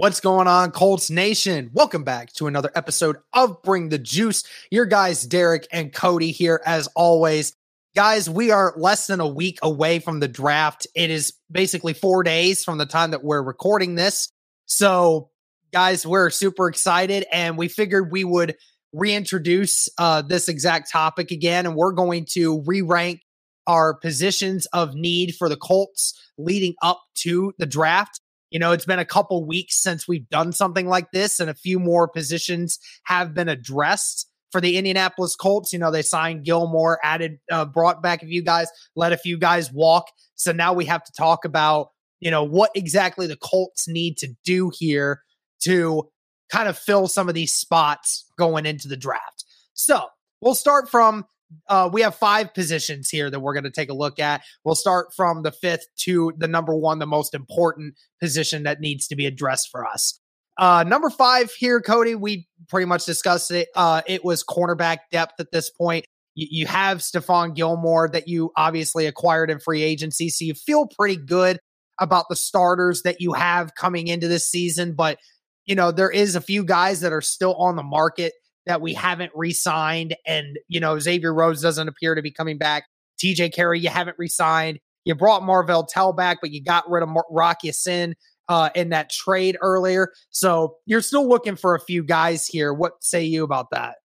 What's going on, Colts Nation? Welcome back to another episode of Bring the Juice. Your guys, Derek and Cody, here as always. Guys, we are less than a week away from the draft. It is basically four days from the time that we're recording this. So, guys, we're super excited and we figured we would reintroduce uh, this exact topic again. And we're going to re rank our positions of need for the Colts leading up to the draft. You know, it's been a couple weeks since we've done something like this, and a few more positions have been addressed for the Indianapolis Colts. You know, they signed Gilmore, added, uh, brought back a few guys, let a few guys walk. So now we have to talk about, you know, what exactly the Colts need to do here to kind of fill some of these spots going into the draft. So we'll start from uh, we have five positions here that we're going to take a look at. We'll start from the fifth to the number one, the most important position that needs to be addressed for us. Uh, number five here, Cody, we pretty much discussed it. Uh, it was cornerback depth at this point. You, you have Stephon Gilmore that you obviously acquired in free agency, so you feel pretty good about the starters that you have coming into this season. But you know there is a few guys that are still on the market that we haven't re-signed, and you know Xavier Rhodes doesn't appear to be coming back. TJ Carrie, you haven't re-signed. You brought Marvell Tell back, but you got rid of Mar- Rock Ya-Sin uh, in that trade earlier. So you're still looking for a few guys here. What say you about that?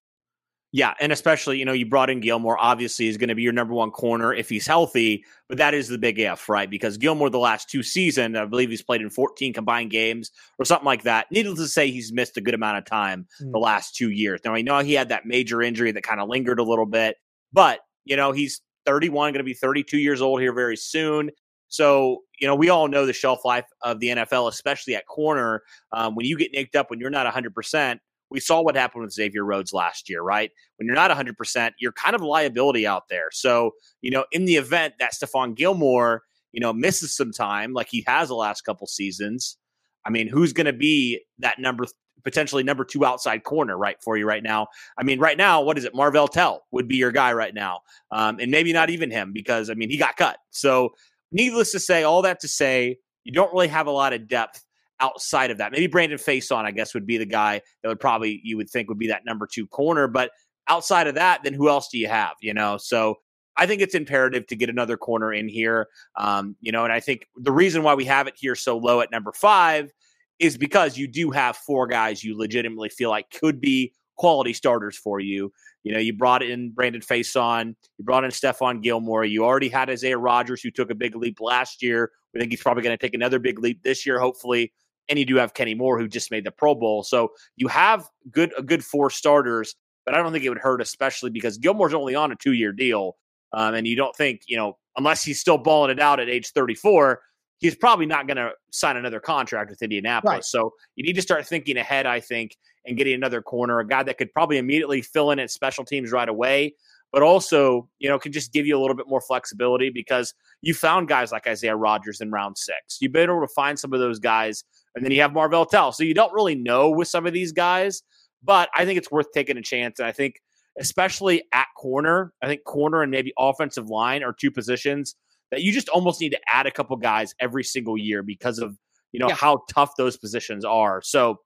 Yeah, and especially, you know, you brought in Gilmore. Obviously, is going to be your number one corner if he's healthy, but that is the big if, right? Because Gilmore, the last two seasons, I believe he's played in 14 combined games or something like that. Needless to say, he's missed a good amount of time mm. the last two years. Now, I know he had that major injury that kind of lingered a little bit, but, you know, he's 31, going to be 32 years old here very soon. So, you know, we all know the shelf life of the NFL, especially at corner. Um, when you get nicked up when you're not 100%, we saw what happened with Xavier Rhodes last year, right? When you're not 100%, you're kind of a liability out there. So, you know, in the event that Stephon Gilmore, you know, misses some time like he has the last couple seasons, I mean, who's going to be that number potentially number two outside corner, right, for you right now? I mean, right now, what is it? Marvell Tell would be your guy right now. Um, and maybe not even him because, I mean, he got cut. So, needless to say, all that to say, you don't really have a lot of depth outside of that. Maybe Brandon Facyson, I guess, would be the guy that would probably you would think would be that number two corner. But outside of that, then who else do you have? You know, so I think it's imperative to get another corner in here. Um, you know, and I think the reason why we have it here so low at number five is because you do have four guys you legitimately feel like could be quality starters for you. You know, you brought in Brandon Facyson, you brought in Stephon Gilmore, you already had Isaiah Rodgers, who took a big leap last year. We think he's probably going to take another big leap this year, hopefully and you do have Kenny Moore who just made the Pro Bowl. So you have good a good four starters, but I don't think it would hurt, especially because Gilmore's only on a two year deal, um, and you don't think you know unless he's still balling it out at age thirty four. He's probably not going to sign another contract with Indianapolis. Right. So you need to start thinking ahead, I think, and getting another corner, a guy that could probably immediately fill in at special teams right away but also, you know, can just give you a little bit more flexibility because you found guys like Isaiah Rodgers in round six. You've been able to find some of those guys and then you have Marvell Tell. So you don't really know with some of these guys, but I think it's worth taking a chance. And I think, especially at corner. I think corner and maybe offensive line are two positions that you just almost need to add a couple guys every single year because of you know yeah. how tough those positions are. So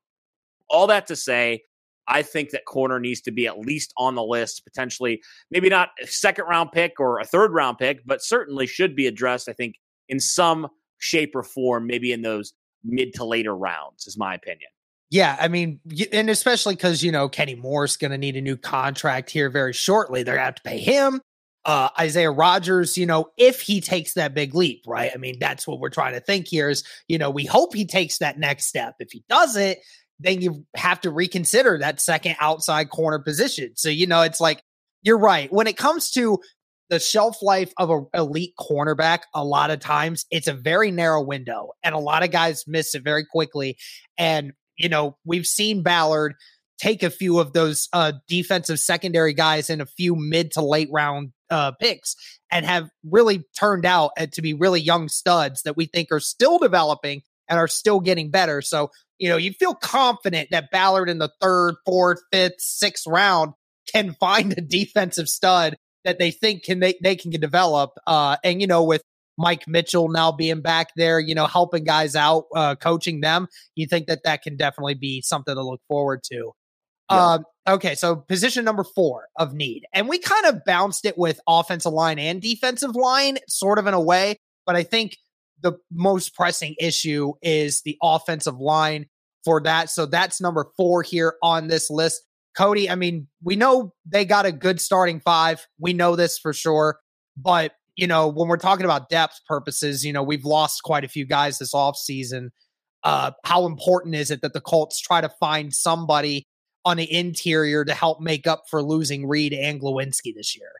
all that to say, I think that corner needs to be at least on the list, potentially maybe not a second round pick or a third round pick, but certainly should be addressed. I think in some shape or form, maybe in those mid to later rounds, is my opinion. Yeah, I mean, and especially because you know Kenny Moore's going to need a new contract here very shortly. They're going to have to pay him. Uh, Isaiah Rodgers, you know, if he takes that big leap, right? I mean, that's what we're trying to think here. Is you know, we hope he takes that next step. If he doesn't, then you have to reconsider that second outside corner position. So you know, it's like you're right when it comes to the shelf life of an elite cornerback, a lot of times it's a very narrow window, and a lot of guys miss it very quickly. And you know, we've seen Ballard take a few of those uh, defensive secondary guys in a few mid to late round uh, picks and have really turned out uh, to be really young studs that we think are still developing and are still getting better. So, you know, you feel confident that Ballard in the third, fourth, fifth, sixth round can find a defensive stud that they think can they, they can develop. Uh, and, you know, with Mike Mitchell now being back there, you know, helping guys out, uh, coaching them, you think that that can definitely be something to look forward to. Yeah. Uh, okay, so position number four of need. And we kind of bounced it with offensive line and defensive line, sort of in a way. But I think the most pressing issue is the offensive line for that. So that's number four here on this list. Cody, I mean, we know they got a good starting five. We know this for sure. But you know, when we're talking about depth purposes, you know, we've lost quite a few guys this offseason. Uh, how important is it that the Colts try to find somebody on the interior to help make up for losing Reed and Glowinski this year?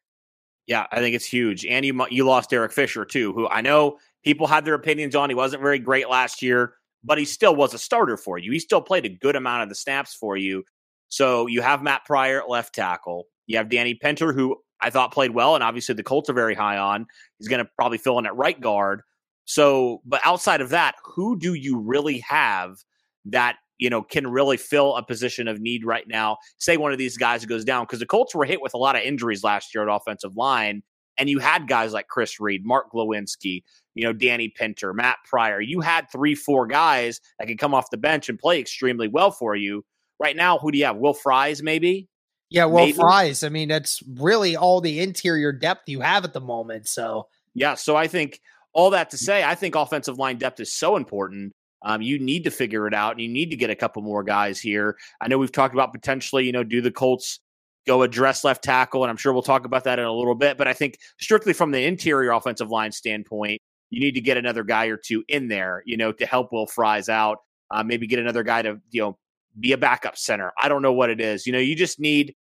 Yeah, I think it's huge. And you you lost Eric Fisher too, who I know people had their opinions on. He wasn't very great last year, but he still was a starter for you. He still played a good amount of the snaps for you. So you have Matt Pryor at left tackle. You have Danny Pinter, who I thought played well, and obviously the Colts are very high on. He's going to probably fill in at right guard. So, but outside of that, who do you really have that you know can really fill a position of need right now? Say one of these guys goes down because the Colts were hit with a lot of injuries last year at offensive line, and you had guys like Chris Reed, Mark Glowinski, you know Danny Pinter, Matt Pryor. You had three, four guys that could come off the bench and play extremely well for you. Right now, who do you have? Will Fries, maybe? Yeah, Will Maybe. Fries. I mean, that's really all the interior depth you have at the moment. So, yeah. So I think all that to say, I think offensive line depth is so important. Um, you need to figure it out, and you need to get a couple more guys here. I know we've talked about potentially, you know, do the Colts go address left tackle, and I'm sure we'll talk about that in a little bit. But I think strictly from the interior offensive line standpoint, you need to get another guy or two in there, you know, to help Will Fries out. Uh, maybe get another guy to, you know, be a backup center. I don't know what it is. You know, you just need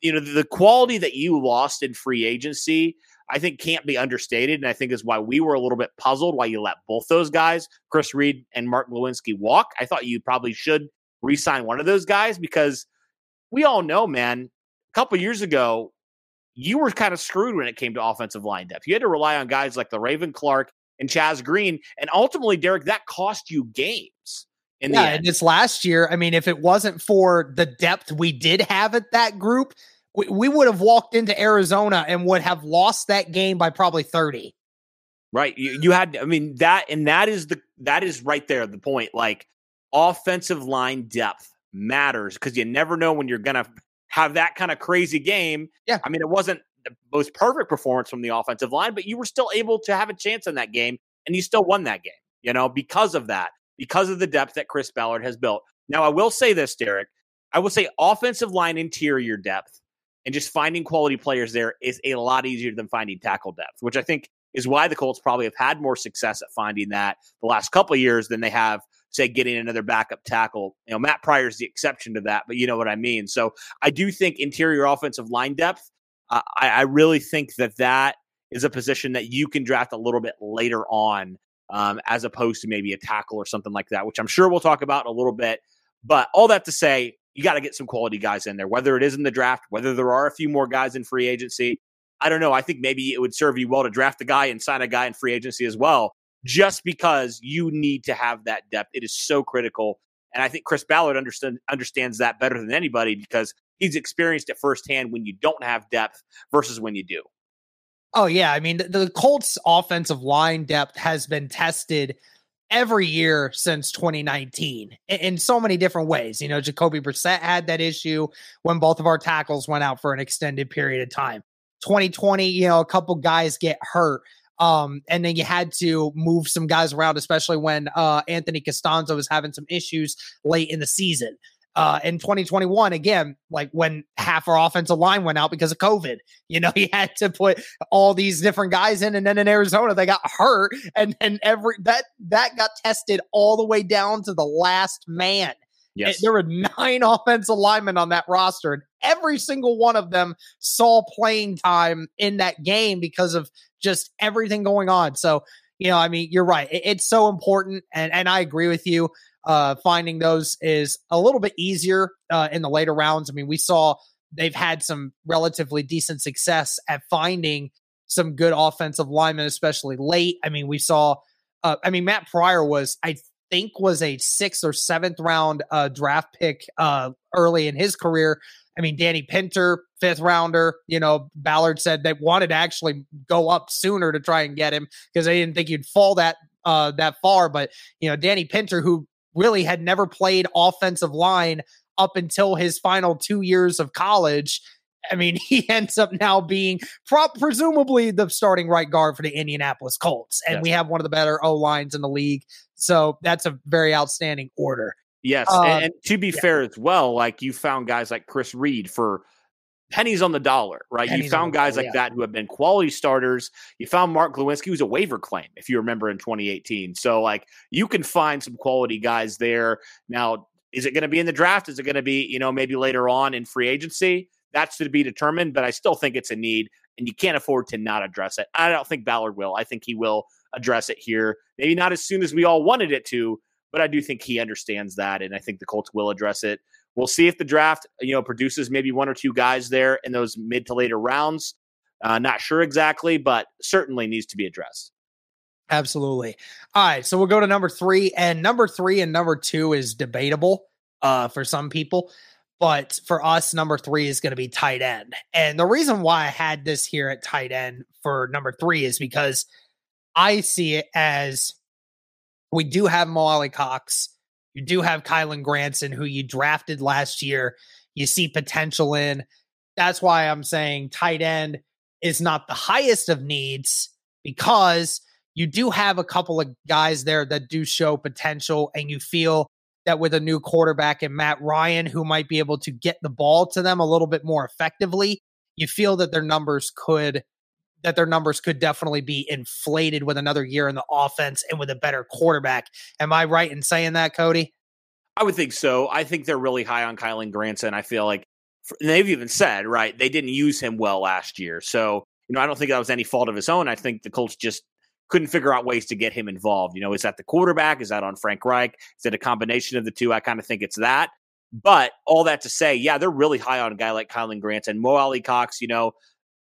you know, the quality that you lost in free agency, I think can't be understated. And I think is why we were a little bit puzzled why you let both those guys, Chris Reed and Mark Glowinski, walk. I thought you probably should re sign one of those guys because we all know, man, a couple years ago, you were kind of screwed when it came to offensive line depth. You had to rely on guys like Le'Raven Clark and Chaz Green. And ultimately, Derek, that cost you games. In yeah, and this last year, I mean, if it wasn't for the depth we did have at that group, we, we would have walked into Arizona and would have lost that game by probably 30. Right. You, you had, I mean, that, and that is the, that is right there the point. Like offensive line depth matters because you never know when you're going to have that kind of crazy game. Yeah. I mean, it wasn't the most perfect performance from the offensive line, but you were still able to have a chance in that game and you still won that game, you know, because of that because of the depth that Chris Ballard has built. Now, I will say this, Derek. I will say offensive line interior depth and just finding quality players there is a lot easier than finding tackle depth, which I think is why the Colts probably have had more success at finding that the last couple years than they have, say, getting another backup tackle. You know, Matt Pryor is the exception to that, but you know what I mean. So I do think interior offensive line depth. Uh, I, I really think that that is a position that you can draft a little bit later on um, as opposed to maybe a tackle or something like that, which I'm sure we'll talk about in a little bit. But all that to say, you got to get some quality guys in there, whether it is in the draft, whether there are a few more guys in free agency. I don't know. I think maybe it would serve you well to draft a guy and sign a guy in free agency as well, just because you need to have that depth. It is so critical. And I think Chris Ballard understand, understands that better than anybody because he's experienced it firsthand when you don't have depth versus when you do. Oh yeah, I mean the, Colts offensive line depth has been tested every year since 2019 in, in, so many different ways. You know, Jacoby Brissett had that issue when both of our tackles went out for an extended period of time. 2020, you know, a couple guys get hurt. Um, and then you had to move some guys around, especially when uh, Anthony Castonzo was having some issues late in the season uh, in 2021, again, like when half our offensive line went out because of COVID, you know, he had to put all these different guys in, and then in Arizona they got hurt, and then every that that got tested all the way down to the last man. Yes. There were nine offensive linemen on that roster, and every single one of them saw playing time in that game because of just everything going on. So, you know, I mean, you're right. it's so important, and and I agree with you uh, finding those is a little bit easier uh, in the later rounds. I mean, we saw they've had some relatively decent success at finding some good offensive linemen, especially late. I mean, we saw, uh, I mean, Matt Pryor was, I think, was a sixth or seventh round uh, draft pick uh, early in his career. I mean, Danny Pinter, fifth rounder. You know, Ballard said they wanted to actually go up sooner to try and get him because they didn't think he'd fall that uh, that far. But you know, Danny Pinter, who really had never played offensive line up until his final two years of college. I mean, he ends up now being pro- presumably the starting right guard for the Indianapolis Colts. And yes. we have one of the better O lines in the league. So that's a very outstanding order. Yes. Um, and, and, to be yeah. fair as well, like you found guys like Chris Reed for pennies on the dollar, right? Pennies you found guys dollar, like yeah. that who have been quality starters. You found Mark Glowinski, who's a waiver claim, if you remember in 2018. So, like, you can find some quality guys there. Now, is it going to be in the draft? Is it going to be, you know, maybe later on in free agency? That's to be determined, but I still think it's a need, and you can't afford to not address it. I don't think Ballard will. I think he will address it here. Maybe not as soon as we all wanted it to, but I do think he understands that, and I think the Colts will address it. We'll see if the draft, you know, produces maybe one or two guys there in those mid to later rounds. Uh, not sure exactly, but certainly needs to be addressed. Absolutely. All right, so we'll go to number three, and number three and number two is debatable uh, for some people, but for us, number three is going to be tight end. And the reason why I had this here at tight end for number three is because I see it as we do have Mo Alie-Cox you do have Kylen Granson, who you drafted last year. You see potential in. That's why I'm saying tight end is not the highest of needs because you do have a couple of guys there that do show potential, and you feel that with a new quarterback and Matt Ryan, who might be able to get the ball to them a little bit more effectively, you feel that their numbers could that their numbers could definitely be inflated with another year in the offense and with a better quarterback. Am I right in saying that, Cody? I would think so. I think they're really high on Kylen Granson. I feel like they've even said, right, they didn't use him well last year. So, you know, I don't think that was any fault of his own. I think the Colts just couldn't figure out ways to get him involved. You know, is that the quarterback? Is that on Frank Reich? Is it a combination of the two? I kind of think it's that. But all that to say, yeah, they're really high on a guy like Kylen Granson. Mo Alie-Cox, you know,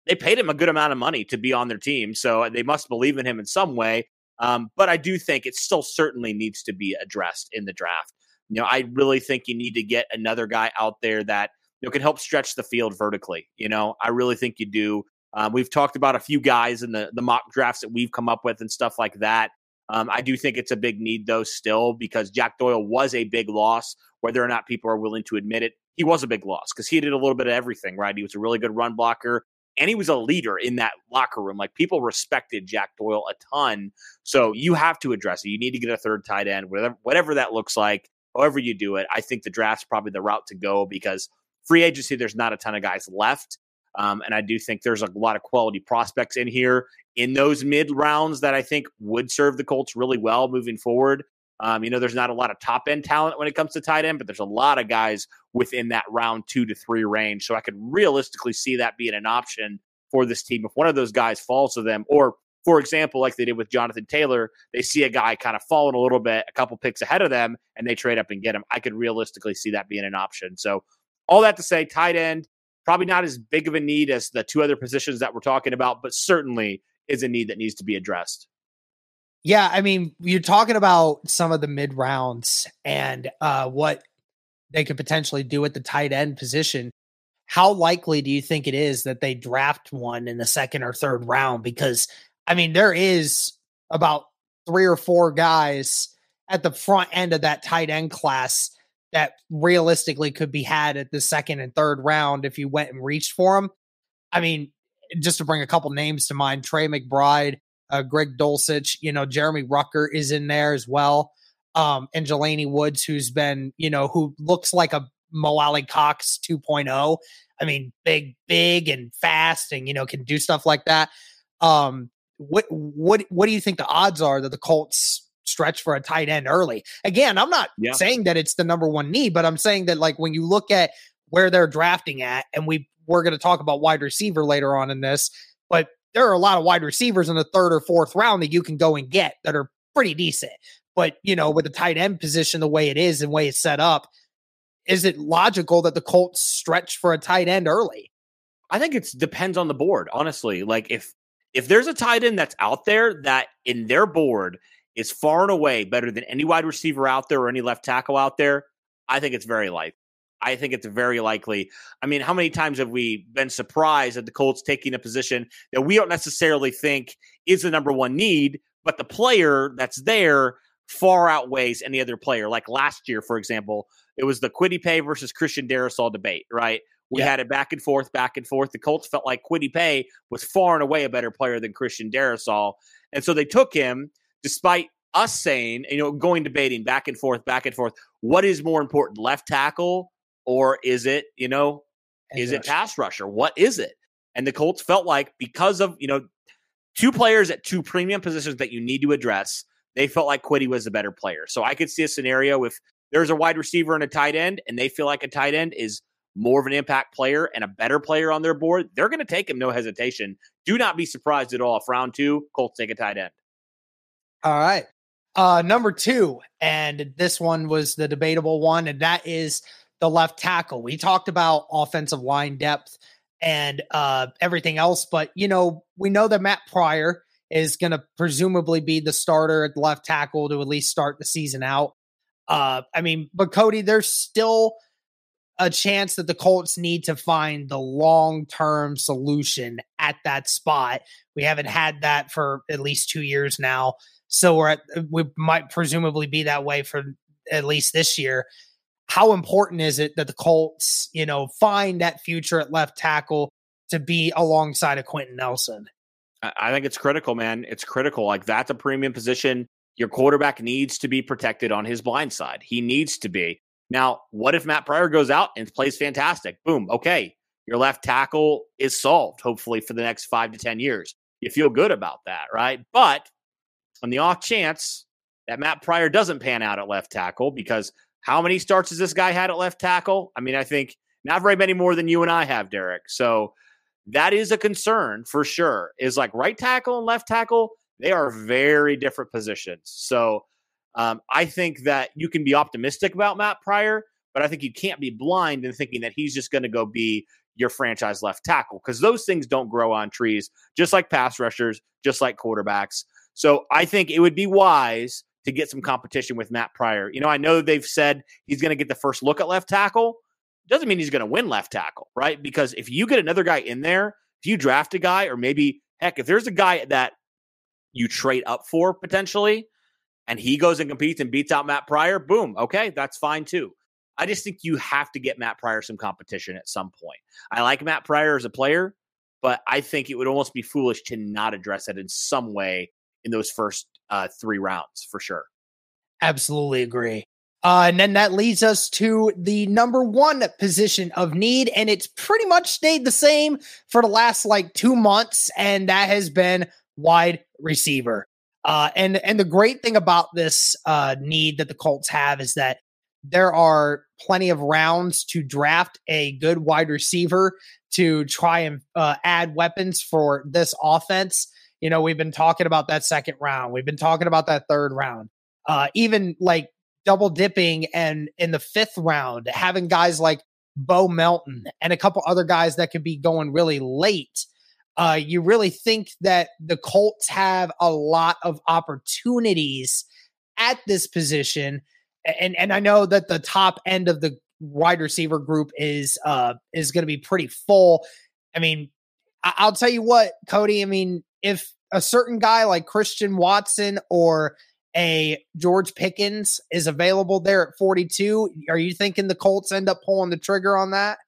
they paid him a good amount of money to be on their team, so they must believe in him in some way. Um, but I do think it still certainly needs to be addressed in the draft. You know, I really think you need to get another guy out there that you know can help stretch the field vertically. You know, I really think you do. Um, we've talked about a few guys in the the mock drafts that we've come up with and stuff like that. Um, I do think it's a big need though still because Jack Doyle was a big loss. Whether or not people are willing to admit it, he was a big loss because he did a little bit of everything. Right, he was a really good run blocker and he was a leader in that locker room. Like people respected Jack Doyle a ton. So you have to address it. You need to get a third tight end, whatever whatever that looks like. However you do it, I think the draft's probably the route to go because free agency, there's not a ton of guys left. Um, and I do think there's a lot of quality prospects in here in those mid rounds that I think would serve the Colts really well moving forward. Um, you know, there's not a lot of top end talent when it comes to tight end, but there's a lot of guys within that round two to three range. So I could realistically see that being an option for this team if one of those guys falls to them, or for example, like they did with Jonathan Taylor, they see a guy kind of falling a little bit, a couple picks ahead of them, and they trade up and get him. I could realistically see that being an option. So all that to say, tight end probably not as big of a need as the two other positions that we're talking about, but certainly is a need that needs to be addressed. Yeah, I mean, you're talking about some of the mid rounds and uh, what they could potentially do at the tight end position. how likely do you think it is that they draft one in the second or third round? Because I mean, there is about three or four guys at the front end of that tight end class that realistically could be had at the second and third round if you went and reached for them. I mean, just to bring a couple names to mind, Trey McBride, uh, Greg Dulcich, you know, Jeremy Ruckert is in there as well. Um, and Jelani Woods, who's been, you know, who looks like a Mo Alie-Cox 2.0. I mean, big, big and fast and, you know, can do stuff like that. Um, what, what, what do you think the odds are that the Colts stretch for a tight end early? Again, I'm not yeah. saying that it's the number one need, but I'm saying that like when you look at where they're drafting at, and we we're going to talk about wide receiver later on in this, but there are a lot of wide receivers in the third or fourth round that you can go and get that are pretty decent. But you know, with the tight end position the way it is and way it's set up, is it logical that the Colts stretch for a tight end early? I think it depends on the board, honestly. Like if if there's a tight end that's out there that in their board is far and away better than any wide receiver out there or any left tackle out there, I think it's very likely. I think it's very likely. I mean, how many times have we been surprised at the Colts taking a position that we don't necessarily think is the number one need, but the player that's there far outweighs any other player? Like last year, for example, it was the Kwity Paye versus Christian Darrisaw debate, right? We yeah. had it back and forth, back and forth. The Colts felt like Kwity Paye was far and away a better player than Christian Darrisaw. And so they took him despite us saying, you know, going debating back and forth, back and forth. What is more important, left tackle or is it, you know, and is it pass rusher? What is it? And the Colts felt like because of, you know, two players at two premium positions that you need to address, they felt like Kwity was a better player. So I could see a scenario if there's a wide receiver and a tight end, and they feel like a tight end is more of an impact player and a better player on their board, they're going to take him, no hesitation. Do not be surprised at all if round two, Colts take a tight end. All right. Uh, number two, and this one was the debatable one, and that is the left tackle. We talked about offensive line depth and uh, everything else, but you know, we know that Matt Pryor is going to presumably be the starter at left tackle to at least start the season out. Uh, I mean, but Cody, there's still a chance that the Colts need to find the long term solution at that spot. We haven't had that for at least two years now. So we're at, we might presumably be that way for at least this year how important is it that the Colts, you know, find that future at left tackle to be alongside of Quenton Nelson? I think it's critical, man. It's critical. Like that's a premium position. Your quarterback needs to be protected on his blind side. He needs to be. Now, what if Matt Pryor goes out and plays fantastic? Boom. Okay. Your left tackle is solved, hopefully, for the next five to 10 years. You feel good about that, right? But on the off chance that Matt Pryor doesn't pan out at left tackle because how many starts has this guy had at left tackle? I mean, I think not very many more than you and I have, Derek. So that is a concern for sure. Is like right tackle and left tackle, they are very different positions. So um, I think that you can be optimistic about Matt Pryor, but I think you can't be blind in thinking that he's just going to go be your franchise left tackle because those things don't grow on trees, just like pass rushers, just like quarterbacks. So I think it would be wise to get some competition with Matt Pryor. You know, I know they've said he's going to get the first look at left tackle. Doesn't mean he's going to win left tackle, right? Because if you get another guy in there, if you draft a guy, or maybe heck, if there's a guy that you trade up for potentially, and he goes and competes and beats out Matt Pryor, boom, okay, that's fine too. I just think you have to get Matt Pryor some competition at some point. I like Matt Pryor as a player, but I think it would almost be foolish to not address that in some way in those first uh, three rounds for sure. Absolutely agree. Uh, and then that leads us to the number one position of need, and it's pretty much stayed the same for the last like two months, and that has been wide receiver. Uh, and and the great thing about this uh, need that the Colts have is that there are plenty of rounds to draft a good wide receiver to try and uh, add weapons for this offense. You know, we've been talking about that second round. We've been talking about that third round. Uh, even like double dipping and in the fifth round, having guys like Bo Melton and a couple other guys that could be going really late. Uh, you really think that the Colts have a lot of opportunities at this position. And and I know that the top end of the wide receiver group is uh is going to be pretty full. I mean, I- I'll tell you what, Cody. I mean, if a certain guy like Christian Watson or a George Pickens is available there at 42, are you thinking the Colts end up pulling the trigger on that?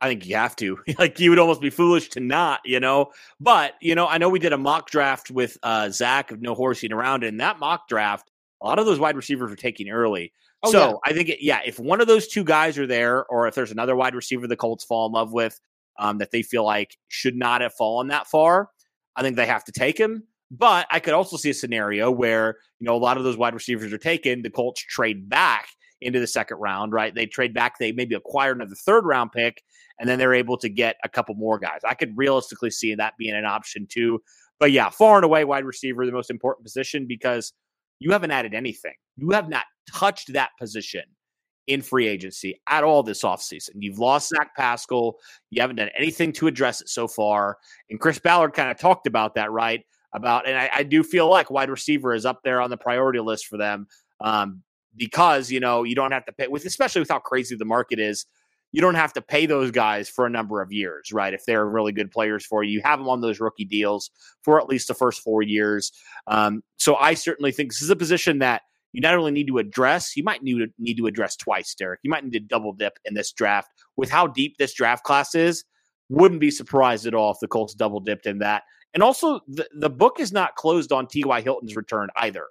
I think you have to. like you would almost be foolish to not, you know. But you know, I know we did a mock draft with uh, Zach of No Horsing Around. and that mock draft, a lot of those wide receivers were taking early. Oh, so yeah. I think, it, yeah, if one of those two guys are there, or if there's another wide receiver the Colts fall in love with um, that they feel like should not have fallen that far, I think they have to take him. But I could also see a scenario where you know a lot of those wide receivers are taken. The Colts trade back into the second round, right? They trade back, they maybe acquire another third round pick, and then they're able to get a couple more guys. I could realistically see that being an option too. But yeah, far and away, wide receiver, the most important position because you haven't added anything. You have not touched that position in free agency at all this offseason. You've lost Zach Pascal. You haven't done anything to address it so far. And Chris Ballard kind of talked about that, right? About, and I, I, do feel like wide receiver is up there on the priority list for them um, because, you know, you don't have to pay with, especially with how crazy the market is you don't have to pay those guys for a number of years, right? If they're really good players for you, you have them on those rookie deals for at least the first four years. Um, so I certainly think this is a position that you not only need to address, you might need to need to address twice, Derek. You might need to double dip in this draft with how deep this draft class is. Wouldn't be surprised at all if the Colts double dipped in that. And also, the, the book is not closed on T.Y. Hilton's return either.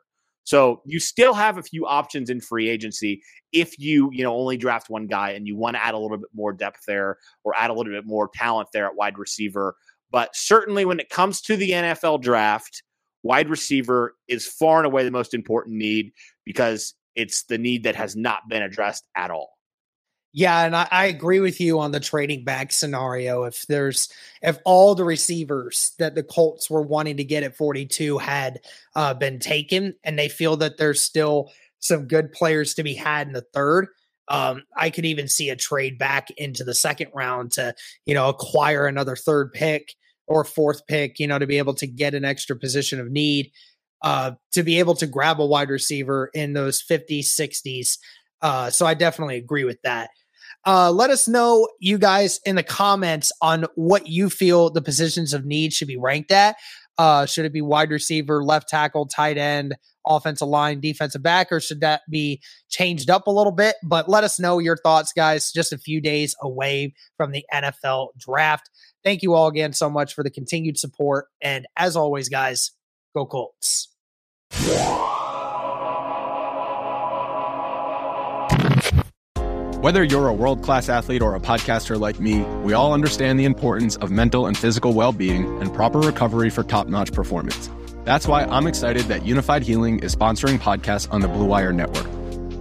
So you still have a few options in free agency if you, you know, only draft one guy and you want to add a little bit more depth there or add a little bit more talent there at wide receiver. But certainly when it comes to the NFL draft, wide receiver is far and away the most important need because it's the need that has not been addressed at all. Yeah, and I, I, agree with you on the trading back scenario. If there's if all the receivers that the Colts were wanting to get at 42 had uh, been taken, and they feel that there's still some good players to be had in the third, um, I could even see a trade back into the second round to you know acquire another third pick or fourth pick, you know, to be able to get an extra position of need, uh, to be able to grab a wide receiver in those 50s, 60s. Uh, so I definitely agree with that. Uh, let us know, you guys, in the comments on what you feel the positions of need should be ranked at. Uh, should it be wide receiver, left tackle, tight end, offensive line, defensive back, or should that be changed up a little bit? But let us know your thoughts, guys. Just a few days away from the NFL draft. Thank you all again so much for the continued support. And as always, guys, go Colts. Whether you're a world class athlete or a podcaster like me, we all understand the importance of mental and physical well being and proper recovery for top notch performance. That's why I'm excited that Unifyd Healing is sponsoring podcasts on the Blue Wire Network.